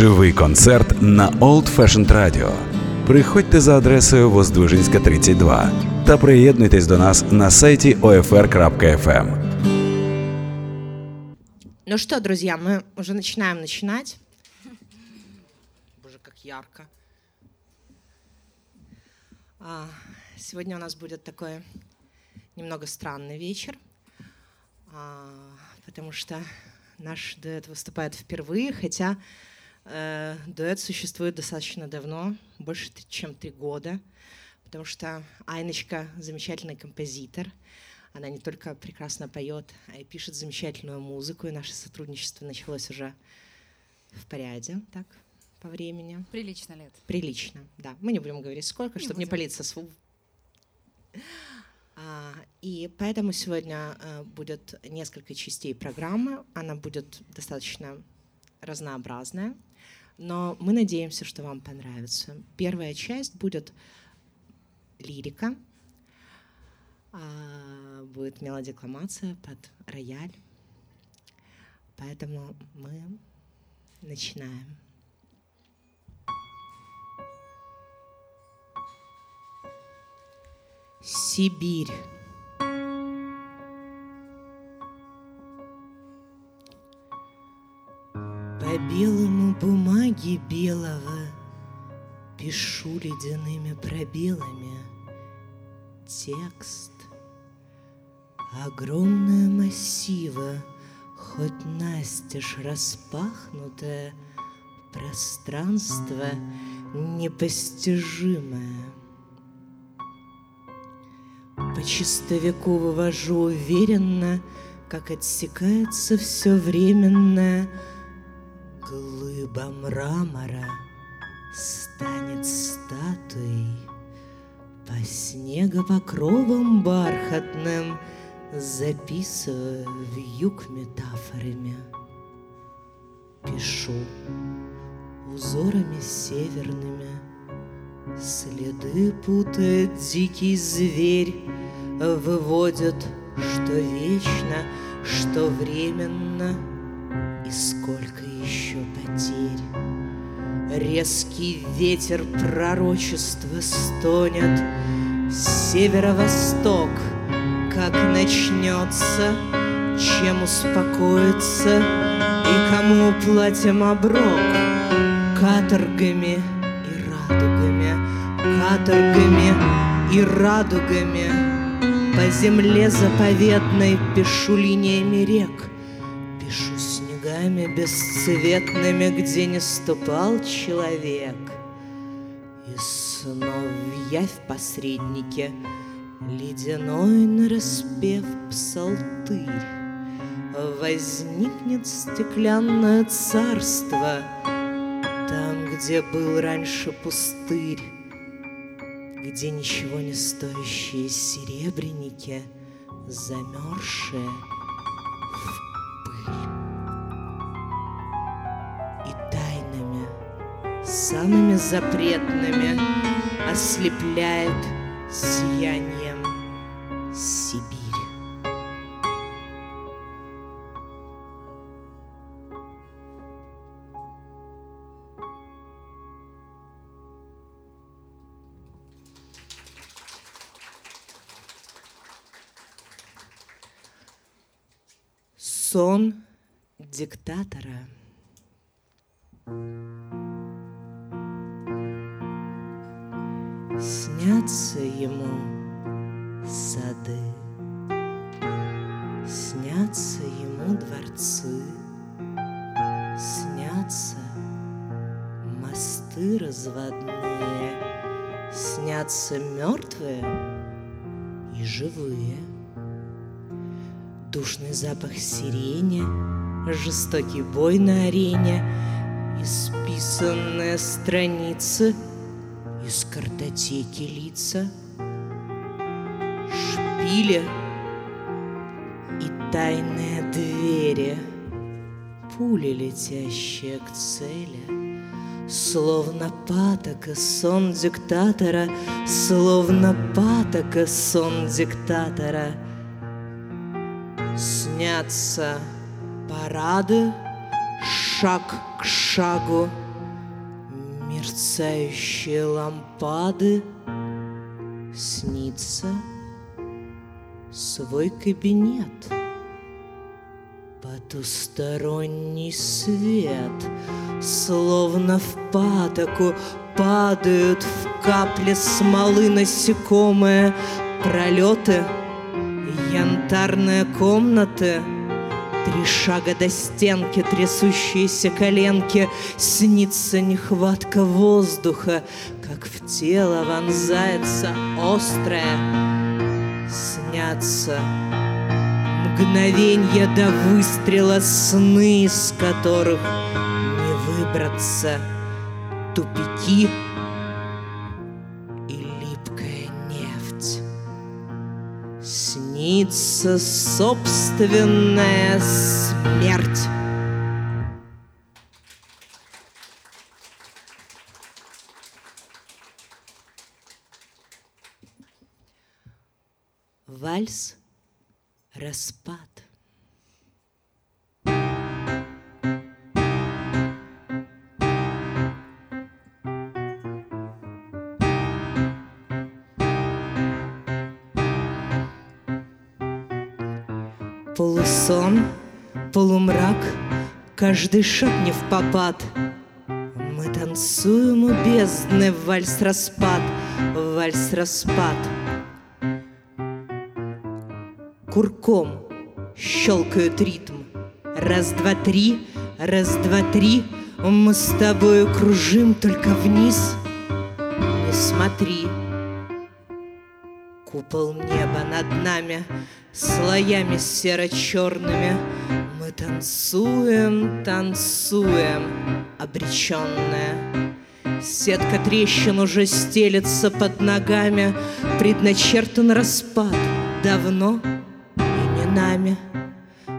Живий концерт на Old Fashioned Radio. Приходьте за адресою Воздвижинська, 32 та приєднуйтесь до нас на сайті OFR.FM. Ну что, друзья, мы уже начинаем начинать. Боже, как ярко. А, Сегодня у нас будет такой немного странный вечер, а, потому что наш дуэт выступает впервые, хотя э, дуэт существует достаточно давно, больше, чем три года, потому что Айночка замечательный композитор. Она не только прекрасно поет, а и пишет замечательную музыку, и наше сотрудничество началось уже в порядке, так, по времени. Прилично лет. Прилично, да. Мы не будем говорить сколько, Не чтобы не будем. палиться с... А, И поэтому сегодня э, будет несколько частей программы. Она будет достаточно разнообразная, но мы надеемся, что вам понравится. Первая часть будет лирика, а, будет мелодикламация под рояль. Поэтому мы начинаем. Сибирь. По белому бумаге белого Пишу ледяными пробелами Текст Огромное массива Хоть настежь распахнутое Пространство непостижимое по чистовику вывожу уверенно, Как отсекается все временное. Глыба мрамора станет статуей, По снегопокровам бархатным Записываю вьюг метафорами. Пишу узорами северными, Следы путает дикий зверь, Выводит, что вечно, что временно, И сколько еще потерь. Резкий ветер пророчества стонет, Северо-восток, как начнется, Чем успокоиться и кому платим оброк Каторгами и радугами, каторгами и радугами. По земле заповедной пишу линиями рек, снегами бесцветными, где не ступал человек. И снова в явь посреднике Ледяной нараспев псалтырь. Возникнет стеклянное царство Там, где был раньше пустырь, Где ничего не стоящие серебряники Замерзшие в пыль. Самыми запретными Ослепляет сиянием Сибирь. Сон диктатора. Снятся ему сады, Снятся ему дворцы, Снятся мосты разводные, Снятся мертвые и живые. Душный запах сирени, жестокий бой на арене, Исписанные страницы из картотеки лица, Шпили и тайные двери, Пули, летящие к цели, Словно патока сон диктатора, Словно патока сон диктатора — Снятся парады, шаг к шагу Мерцающие лампады Снится свой кабинет. Потусторонний свет Словно в патоку Падают в капли смолы насекомые. Пролеты янтарные комнаты Три шага до стенки, трясущиеся коленки, Снится нехватка воздуха, Как в тело вонзается острое. Снятся мгновенья до выстрела сны, Из которых не выбраться тупики Снится собственная смерть. Вальс распад. Полусон, полумрак, каждый шаг не в попад. Мы танцуем у бездны вальс-распад, вальс-распад. Курком щелкают ритм. Раз, два, три, раз, два, три. Мы с тобою кружим только вниз. Не смотри. Купол неба над нами Слоями серо-черными Мы танцуем, танцуем Обреченная Сетка трещин уже стелется под ногами. Предначертан распад Давно и не нами.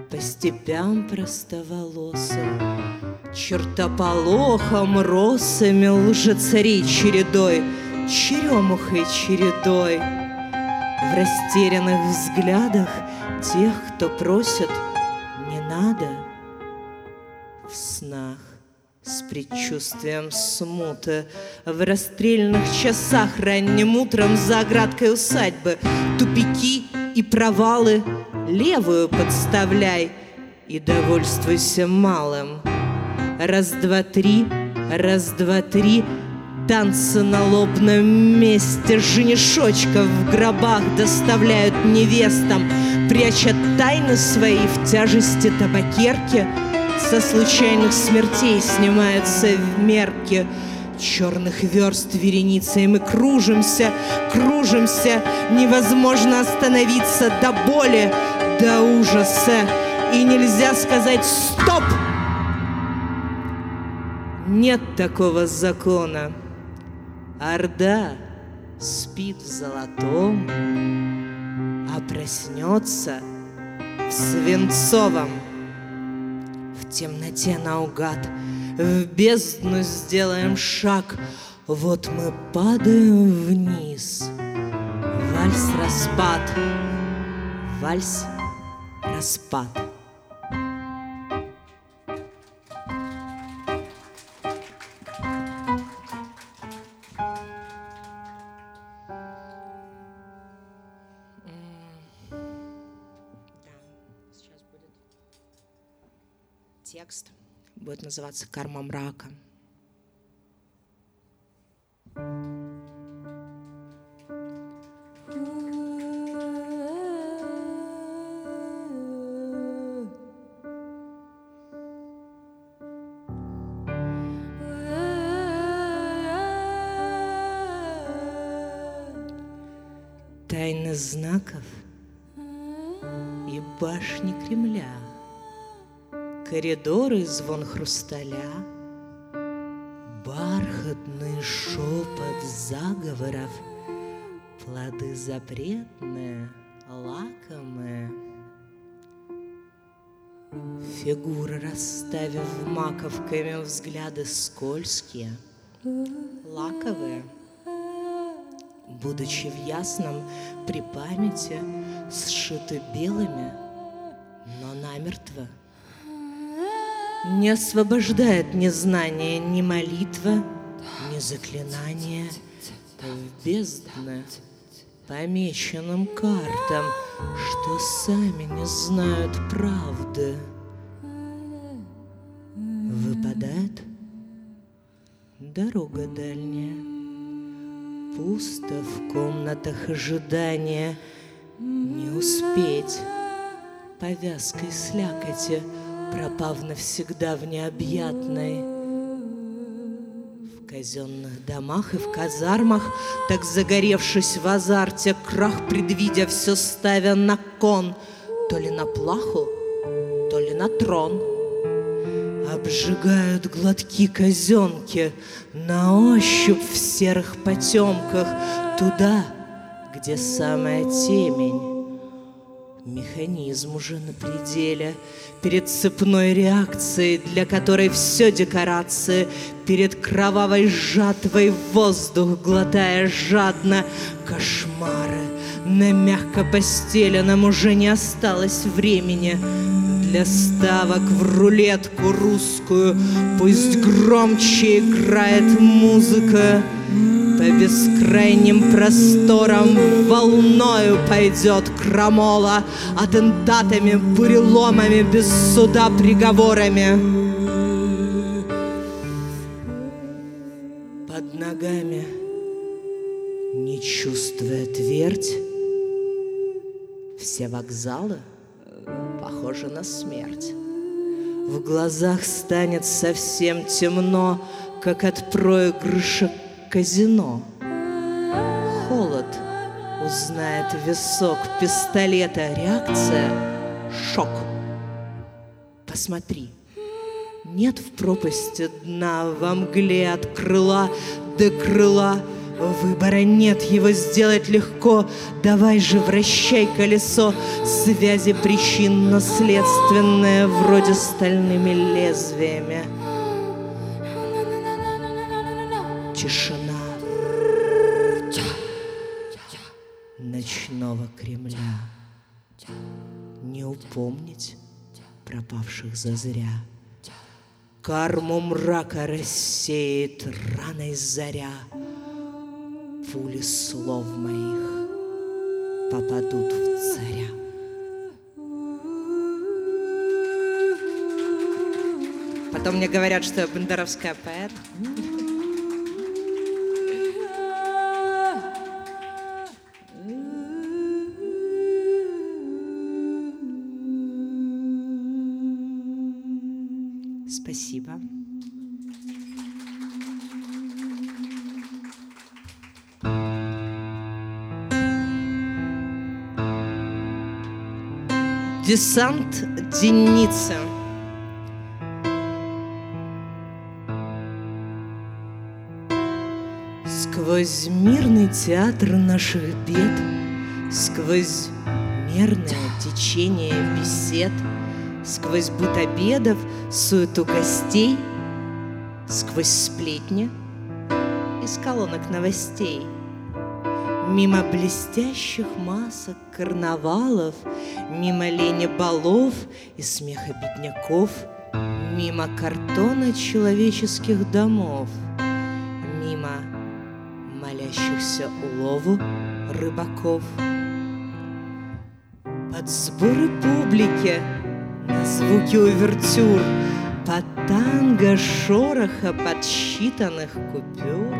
По степям простоволосым Чертополохом, росами Лжецарей чередой Черемухой чередой в растерянных взглядах тех, кто просит «не надо» в снах с предчувствием смуты В расстрельных часах ранним утром за оградкой усадьбы. Тупики и провалы левую подставляй И довольствуйся малым. Раз, два, три, раз, два, три — Танцы на лобном месте Женишочков в гробах доставляют невестам Пряча тайны свои в тяжести табакерки Со случайных смертей снимаются в мерки Черных верст вереницей мы кружимся, кружимся Невозможно остановиться до боли, до ужаса И нельзя сказать «стоп!» Нет такого закона. Орда спит в золотом, а проснется в свинцовом. В темноте наугад, в бездну сделаем шаг, вот мы падаем вниз. Вальс-распад, вальс-распад. Текст будет называться «Карма мрака». Тайны знаков и башни Кремля – коридоры звон хрусталя, Бархатный шепот заговоров, Плоды запретные, лакомые. Фигуры, расставив маковками взгляды скользкие, лаковые, Будучи в ясном при памяти, сшиты белыми, но намертво — не освобождает ни знание, ни молитва, заклинание в бездны помеченным картам, что сами не знают правды. Выпадает дорога дальняя, Пусто в комнатах ожидания, Не успеть повязкой слякоти, Пропав навсегда в необъятной. Казенных домах и в казармах, так загоревшись в азарте, крах предвидя, все ставя на кон, то ли на плаху, то ли на трон. Обжигают гладки казенки на ощупь в серых потемках туда, где самая темень Механизм уже на пределе, перед цепной реакцией, для которой все декорации, перед кровавой жатвой воздух, глотая жадно кошмары. На мягко постеленном уже не осталось времени для ставок в рулетку русскую. Пусть громче играет музыка, по бескрайним просторам волною пойдет крамола Атентатами, буреломами, без суда приговорами. Под ногами, не чувствуя твердь Все вокзалы похожи на смерть. В глазах станет совсем темно, как от проигрыша казино. Холод узнает висок пистолета. Реакция — шок. Посмотри, нет в пропасти дна, во мгле от крыла до крыла — Выбора нет, его сделать легко. Давай же вращай колесо. Связи причинно-следственные, вроде стальными лезвиями. Ночного Кремля. Не упомнить пропавших зазря. Карму мрака рассеет раной заря. Пули слов моих попадут в царя. Потом мне говорят, что я бандеровская поэт. Десант Деница. Сквозь мирный театр наших бед, Сквозь мерное течение бесед — Сквозь быт обедов, суету гостей, Сквозь сплетни из колонок новостей. Мимо блестящих масок карнавалов, Мимо лени балов и смеха бедняков, Мимо картона человеческих домов, Мимо молящихся улову рыбаков. Под сборы публики — на звуки увертюр, под танго шороха подсчитанных купюр,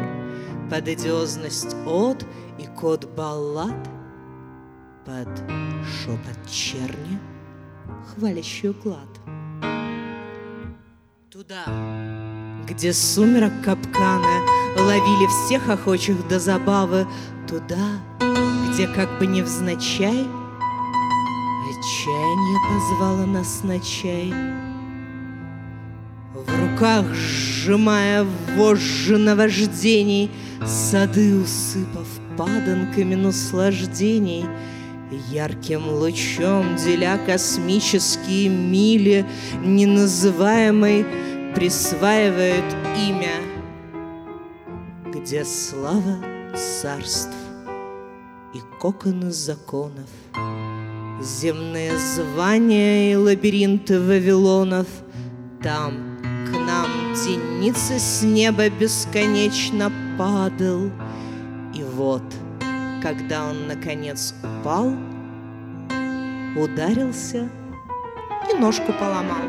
под идиозность от и код баллад, под шепот черни, хвалящий уклад. Туда, где сумерок капканы ловили всех охочих до забавы, туда, где как бы невзначай — Отчаяние позвало нас на чай. В руках сжимая вожжи наваждений, Сады усыпав паданками наслаждений, Ярким лучом деля космические мили, Неназываемый присваивает имя, Где слава царств и коконы законов — Земные звания и лабиринты Вавилонов Там к нам Деница с неба бесконечно падал. И вот, когда он наконец упал, ударился и ножку поломал.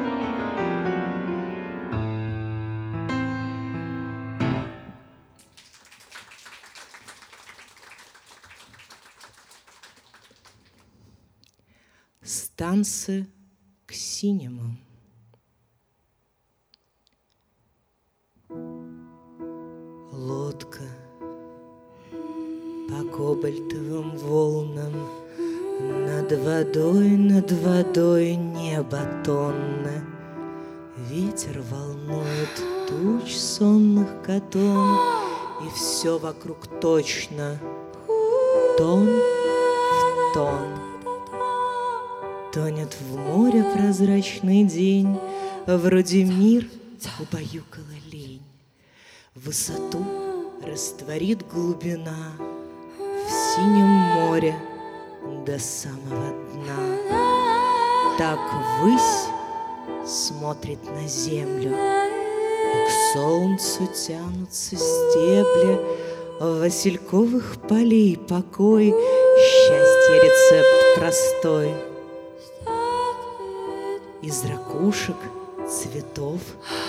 Станцы к синему. Лодка по кобальтовым волнам. Над водой, над водой небо тонны. Ветер волнует туч сонных котом. И все вокруг точно. Тон в тон. Тонет в море прозрачный день. Вроде мир убаюкала лень. Высоту растворит глубина синем море до самого дна. Так высь смотрит на землю, и к солнцу тянутся стебли Васильковых полей покой, Счастье рецепт простой. Из ракушек, цветов,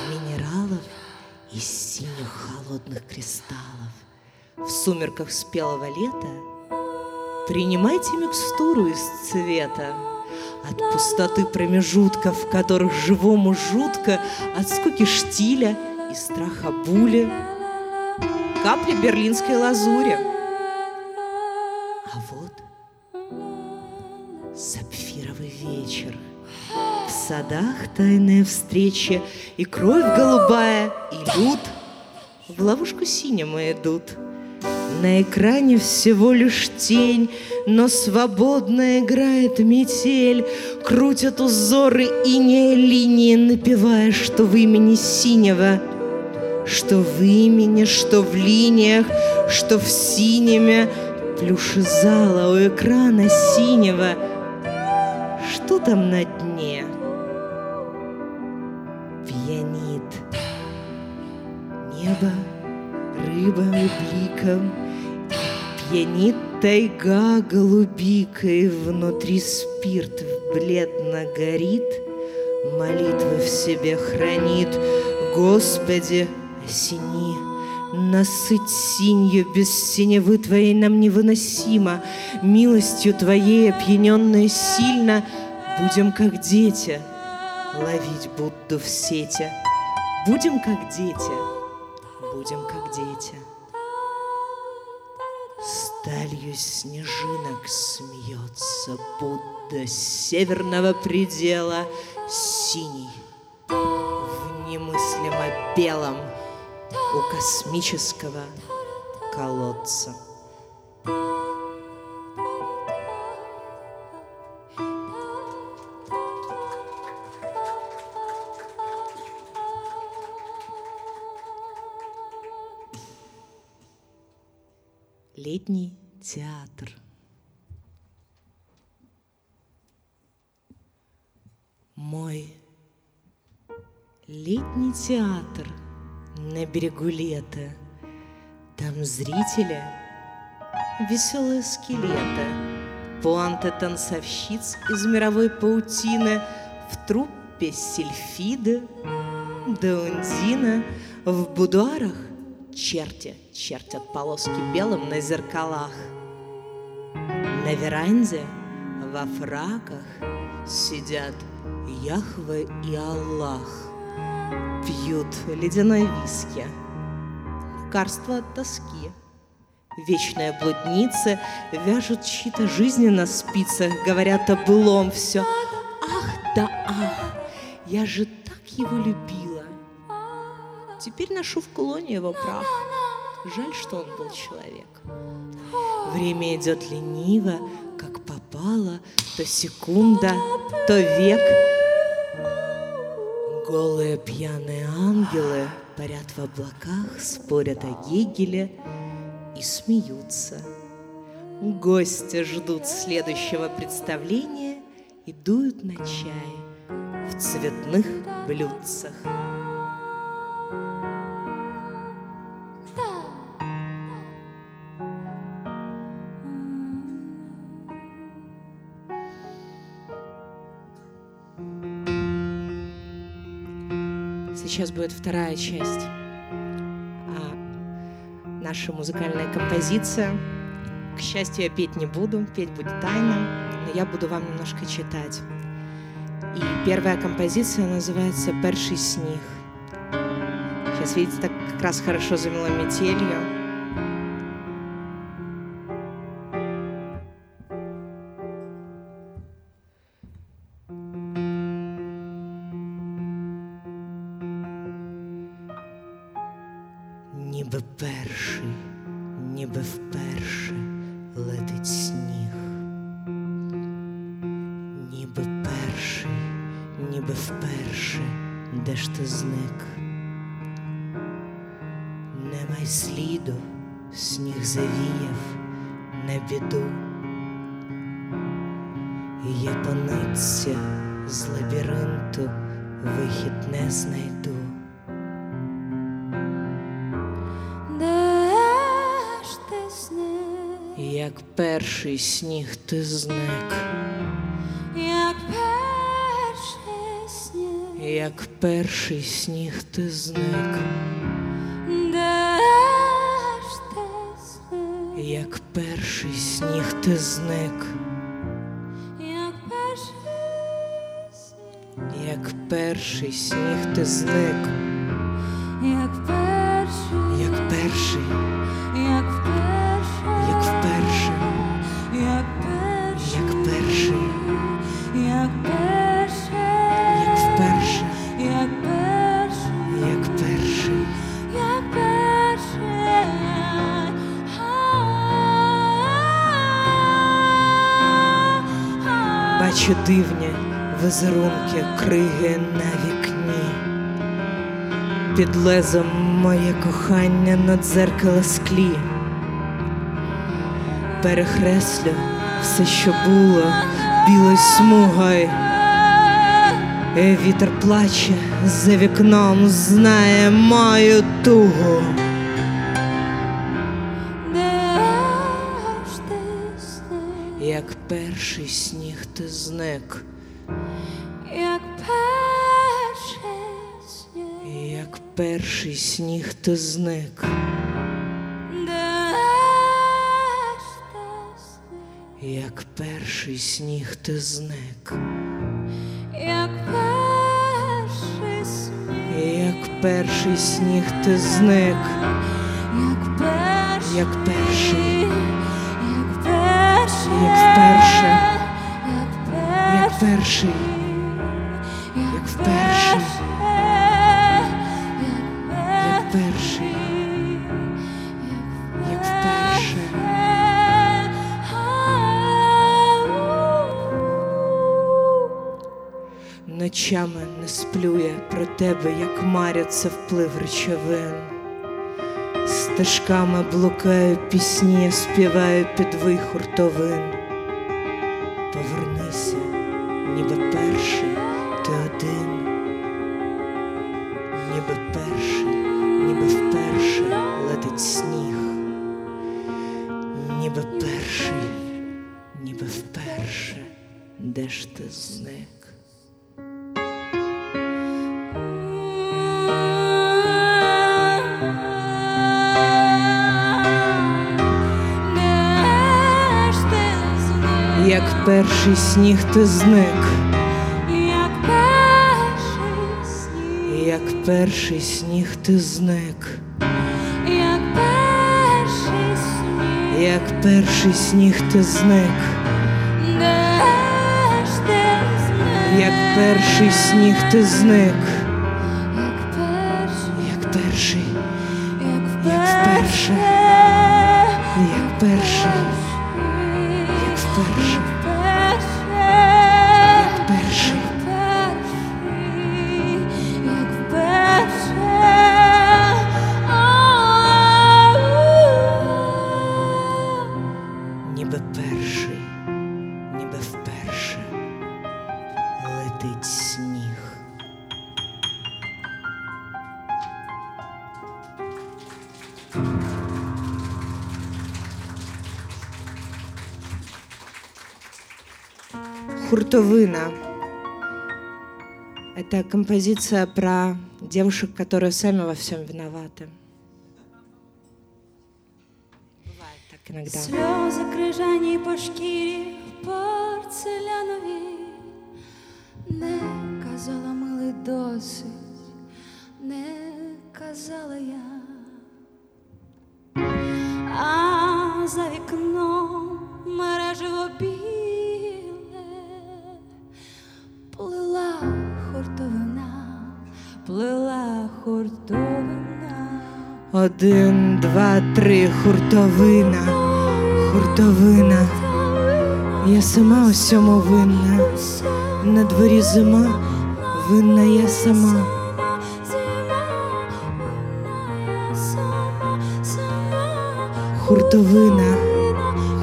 минералов — из синих холодных кристаллов. В сумерках спелого лета принимайте микстуру из цвета. От пустоты промежутков, в которых живому жутко, от скуки штиля и страха були, капли берлинской лазури. А вот сапфировый вечер — садах тайная встреча, И кровь голубая, и люд В ловушку синему идут. На экране всего лишь тень, Но свободно играет метель, Крутят узоры и не линии, Напевая, что в имени синего Что в имени, что в линиях, Что в синеме. Плюши зала у экрана синего. Что там на дне? небо рыбами бликом, Пьянит тайга голубикой, Внутри спирт бледно горит, Молитвы в себе хранит, Господи, осени, Насыть синью без синевы Твоей нам невыносимо, Милостью Твоей опьяненные сильно, Будем как дети, ловить Будду в сети. Будем как дети, будем как дети. Сталью снежинок смеется Будда северного предела Синий в немыслимо белом У космического колодца. Летний театр. Мой летний театр на берегу лета. Там зрители, веселые скелеты, пуанты танцовщиц из мировой паутины в труппе сельфиды, даундина, в будуарах черти чертят полоски белым на зеркалах. На веранде во фраках сидят Яхве и Аллах. Пьют ледяной виски, лекарство от тоски. Вечная блудница вяжут чьи-то жизни на спицах, говорят о былом все. Ах да ах, я же так его любила. Теперь ношу в кулоне его прах. Жаль, что он был человек. Время идет лениво, как попало, то секунда, то век. Голые пьяные ангелы парят в облаках, спорят о Гегеле и смеются. Гости ждут следующего представления и дуют на чай в цветных блюдцах. Будет вторая часть. А, наша музыкальная композиция. К счастью, я петь не буду, петь будет тайно, но я буду вам немножко читать. И первая композиция называется «Перший снег». Сейчас, видите, так как раз хорошо замело метелью. тебе вперше, де ж ти зник, нема сліду, сніг завіяв, не біду, я пониця з лабіринту, вихід не знайду. Де ж ти зник? Як перший сніг ти зник. Як перший сніг ти зник, де ж ти зник, як перший сніг ти зник, як перший сніг, як перший сніг ти зник, Бачу дивні візерунки, криги на вікні. Під лезом моє кохання на дзеркало склі. Перехреслю все, що було білою смугою. Вітер плаче за вікном, знає мою тугу. Перший сніг ти зник, як перший сніг, як перший сніг ти зник. Як перший сніг ти зник, як перший сніг, як перший сніг ти зник, як перший, як вперше, як перший, як вперше, як перший, як вперше. Ночами не сплю я про тебе, як маряться вплив речовин. Стежками блукаю пісні, співаю під вий хуртовин. Перший сніг ти зник, Як перший сніг, як перший сніг ти зник, як перший сніг, як перший сніг ти зник, де ж ти зник, як перший сніг ти зник, як перший, як перший, як вперше, Хуртовина. Это композиция про девушек, которые сами во всем виноваты. Бывает так иногда. Сльози крижані по шкірі порцелянові, не казала милий досить, не казала я, а Один, два, три, хуртовина, хуртовина. Я сама усьому винна. На дворі зима, винна я сама. Хуртовина,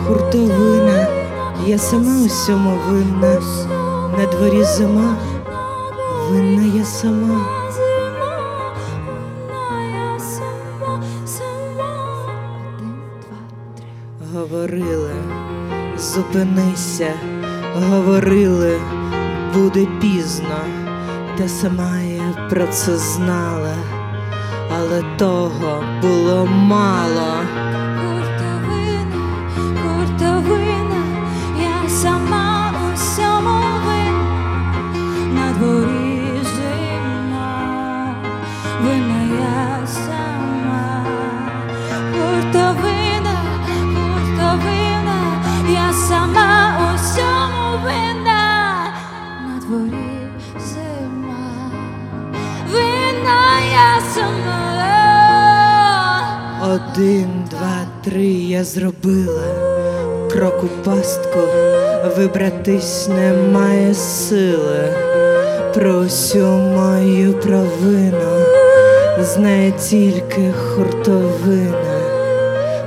хуртовина. Я сама усьому винна. На дворі зима, винна я сама. Зупинися, говорили, буде пізно, ти сама я про це знала, але того було мало. Зробила крок у пастку, вибратись немає сили. Про всю мою провину знає тільки хуртовина,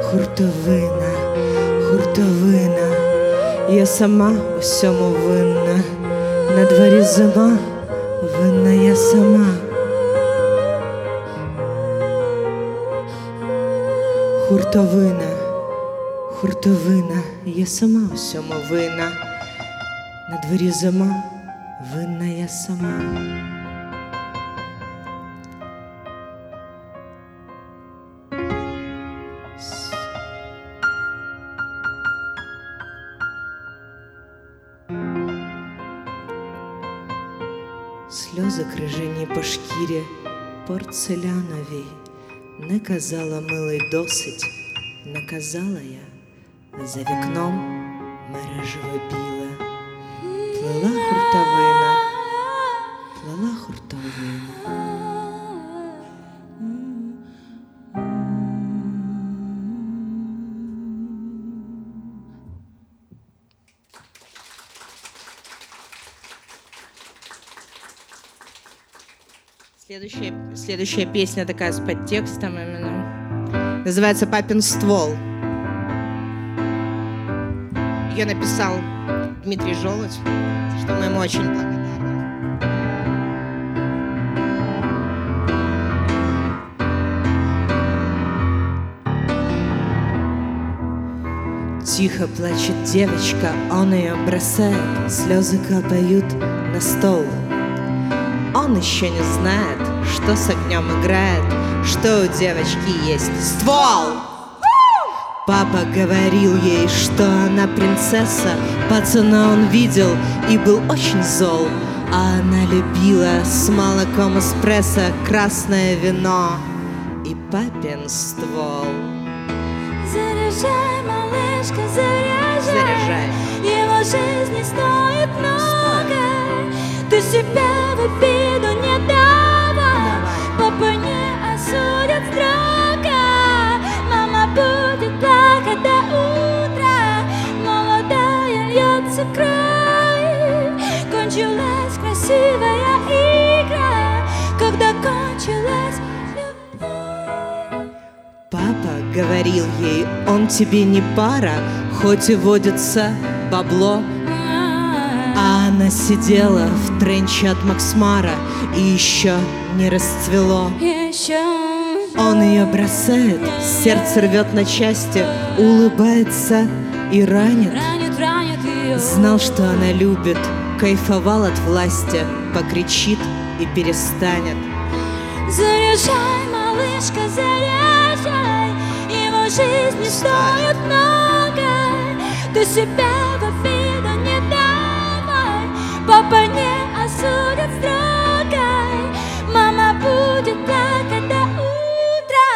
хуртовина, хуртовина. Я сама у всьому винна, на дворі зима, винна я сама. Хуртовина, хуртовина, я сама всьому винна. На дворі зима, винна я сама. Сльози крижані по шкірі порцеляновій. Не казала милий досить, не казала я, за вікном мережево біле. Плела хуртовина, плела хуртовина. Следующая, следующая песня такая с подтекстом именно. Называется «Папин ствол». Ее написал Дмитрий Желудь, что мы ему очень благодарны. Тихо плачет девочка, он ее бросает, слезы капают на стол. Он еще не знает, что с огнем играет, что у девочки есть ствол. Папа говорил ей, что она принцесса, пацана он видел и был очень зол. А она любила с молоком эспрессо красное вино и папин ствол. Заряжай, малышка, заряжай. Заряжай. Его жизнь не стоит много. Ты себя в обиду не давай. Кровь. Кончилась красивая игра. Когда кончилась любовь. Папа говорил ей, он тебе не пара, хоть и водится бабло. А она сидела в тренче от Максмара и еще не расцвело. Он ее бросает, сердце рвет на части, улыбается и ранит. Знал, что она любит, кайфовал от власти, покричит и перестанет. Заряжай, малышка, заряжай Его жизнь не стоит много Ты себя в обиду не давай Папа не осудит строго Мама будет плакать до утра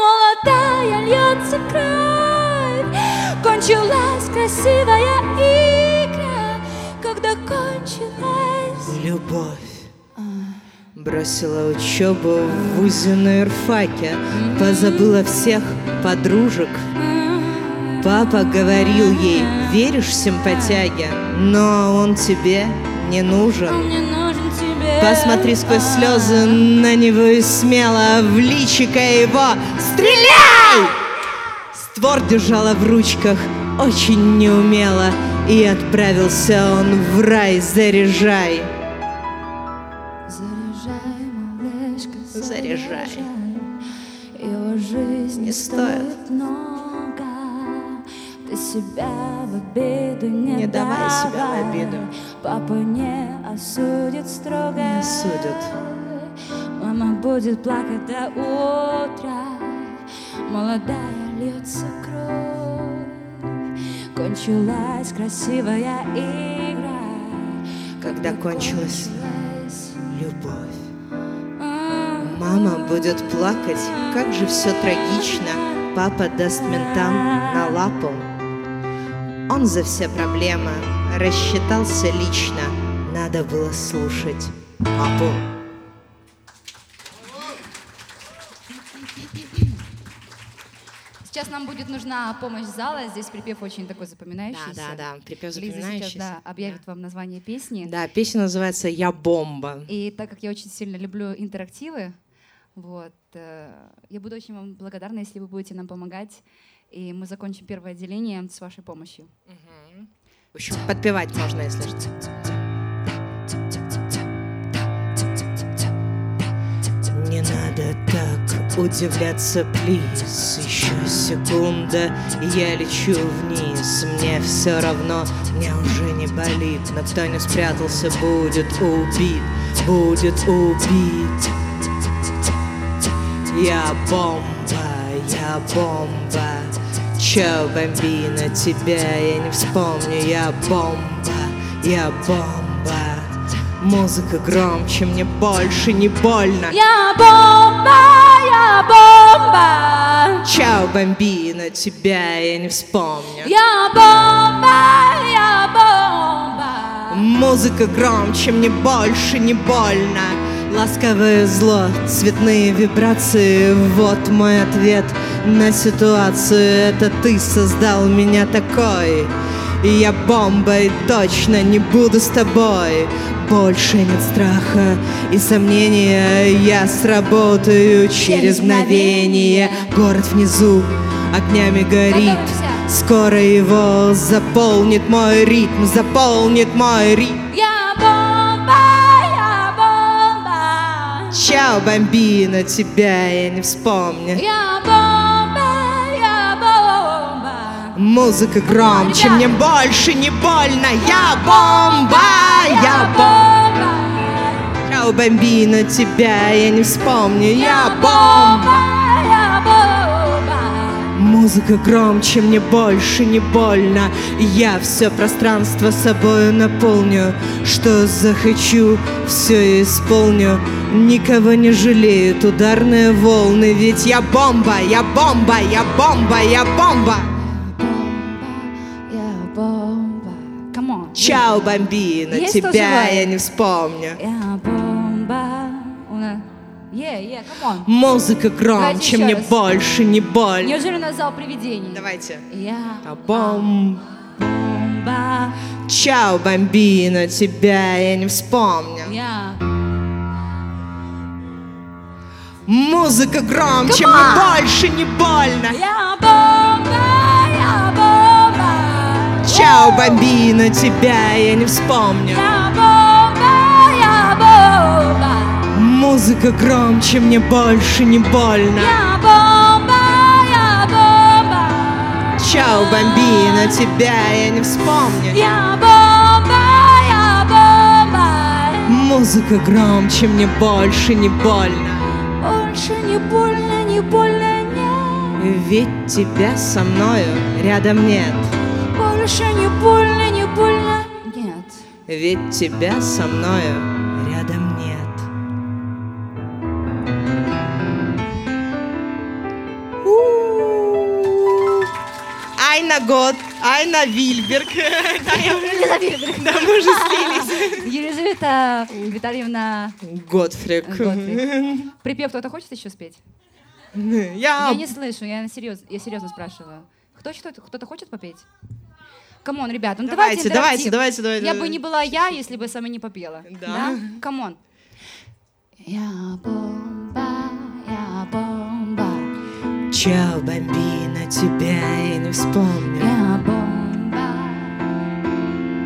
Молодая льется кровь. Кончилась красивая игра Когда кончилась Любовь. Бросила учебу в ВУЗе на ирфаке, позабыла всех подружек. Папа говорил ей, веришь симпатяге, но он тебе не нужен. Посмотри сквозь слезы на него и смело в личико его Стреляй! Створ держала в ручках очень неумело И отправился он в рай, заряжай Заряжай, малышка, Заряжай. Его жизнь Не стоит. много. Ты себя в обиду не, Не давай себя в обиду. Папа не осудит строго. Не осудит. Мама будет плакать до утра. Молодая льется кровь. Кончилась красивая игра. Когда кончилась любовь. А, Мама будет плакать, как же все трагично. Папа даст ментам на лапу. Он за все проблемы рассчитался лично. Надо было слушать папу Сейчас нам будет нужна помощь зала. Здесь припев очень такой запоминающийся. Да, да, да, припев Лиза сейчас запоминающийся. да, объявит вам название песни. Да, песня называется «Я бомба». И так как я очень сильно люблю интерактивы, вот, э, я буду очень вам благодарна, если вы будете нам помогать, и мы закончим первое отделение с вашей помощью. В общем, подпевать можно, если что. Не надо так удивляться, плиз Еще секунда, я лечу вниз Мне все равно, мне уже не болит Но кто не спрятался, будет убит Будет убит. Я бомба, я бомба. Чё, бомбина, тебя я не вспомню. Я бомба, я бомба. Музыка громче, мне больше не больно. Я бомба, я бомба. Чао, бомбина, тебя я не вспомню. Я бомба, я бомба. Музыка громче, мне больше не больно. Ласковое зло, цветные вибрации. Вот мой ответ на ситуацию. Это ты создал меня такой И я бомбой точно не буду с тобой Больше нет страха и сомнения Я сработаю через мгновение Город внизу огнями горит. Скоро его заполнит мой ритм, заполнит мой ритм. Я бомба, я бомба. Чао, бомбина, тебя я не вспомню. Я бомба, Музыка громче, мне больше не больно. Я бомба, я бомба. бомба. Чао, бомбина, тебя я не вспомню. Я бомба. бомба, я бомба. Музыка громче, мне больше не больно Я все пространство собою наполню Что захочу, все исполню Никого не жалеют ударные волны Ведь я бомба, я бомба, я бомба, я бомба Я Чао, бомбина, Есть тебя я не вспомню Я бомба. Уна. Е, е, камон. Музыка Давайте громче, еще мне раз. больше не больно Неужели у нас зал привидений? Давайте Я А бом... бомба. Чао, бомбина, тебя я не вспомню Я Музыка громче, мне больше не больно. Я бомба, Чао, бомбина, тебя я не вспомню. Я бомба, я бомба. Музыка громче, мне больше не больно. Я бомба, я бомба. Чао, бомбина, тебя я не вспомню. Я бомба, я бомба. Музыка громче, мне больше не больно. Больше не больно, не больно, нет. Ведь тебя со мною рядом нет. Больше не больно, не больно, нет. Ведь тебя со мною рядом нет. Айна Год, Айна Вильберг. Да, я- Да, мы уже слились. Елизавета Витальевна Готфрик. Припев кто-то хочет еще спеть? Я Я не слышу, я серьезно, я серьезно спрашиваю. Кто что-то, кто-то хочет попеть? Come on, ребята, ну давайте, Давайте, давайте, давайте, давайте. Я бы не была я, если бы сама не попела. Да. Камон. Я бомба, я бомба, Чао, бомбина, тебя я не вспомню. я бомба.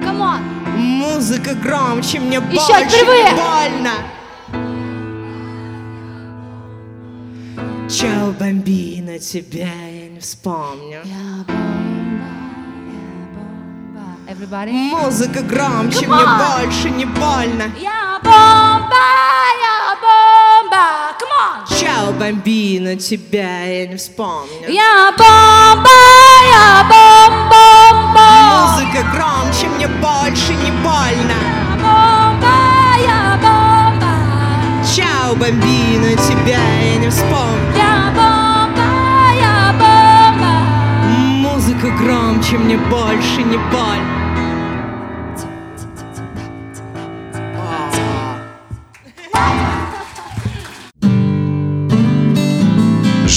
Come on. Музыка громче, мне Еще больше впервые. больно. Чао, бомбина, тебя я не вспомню. Я бомба. Everybody. Музыка громче, Come мне on. больше не больно. Я бомба, я бомба. Come on. Чао, бомбина, тебя я не вспомню. Я бомба, я бомба. Музыка громче, мне больше не больно. Я бомба, я бомба. Чао, бомбина, тебя я не вспомню. Я бомба, я бомба. Музыка громче, мне больше не больно.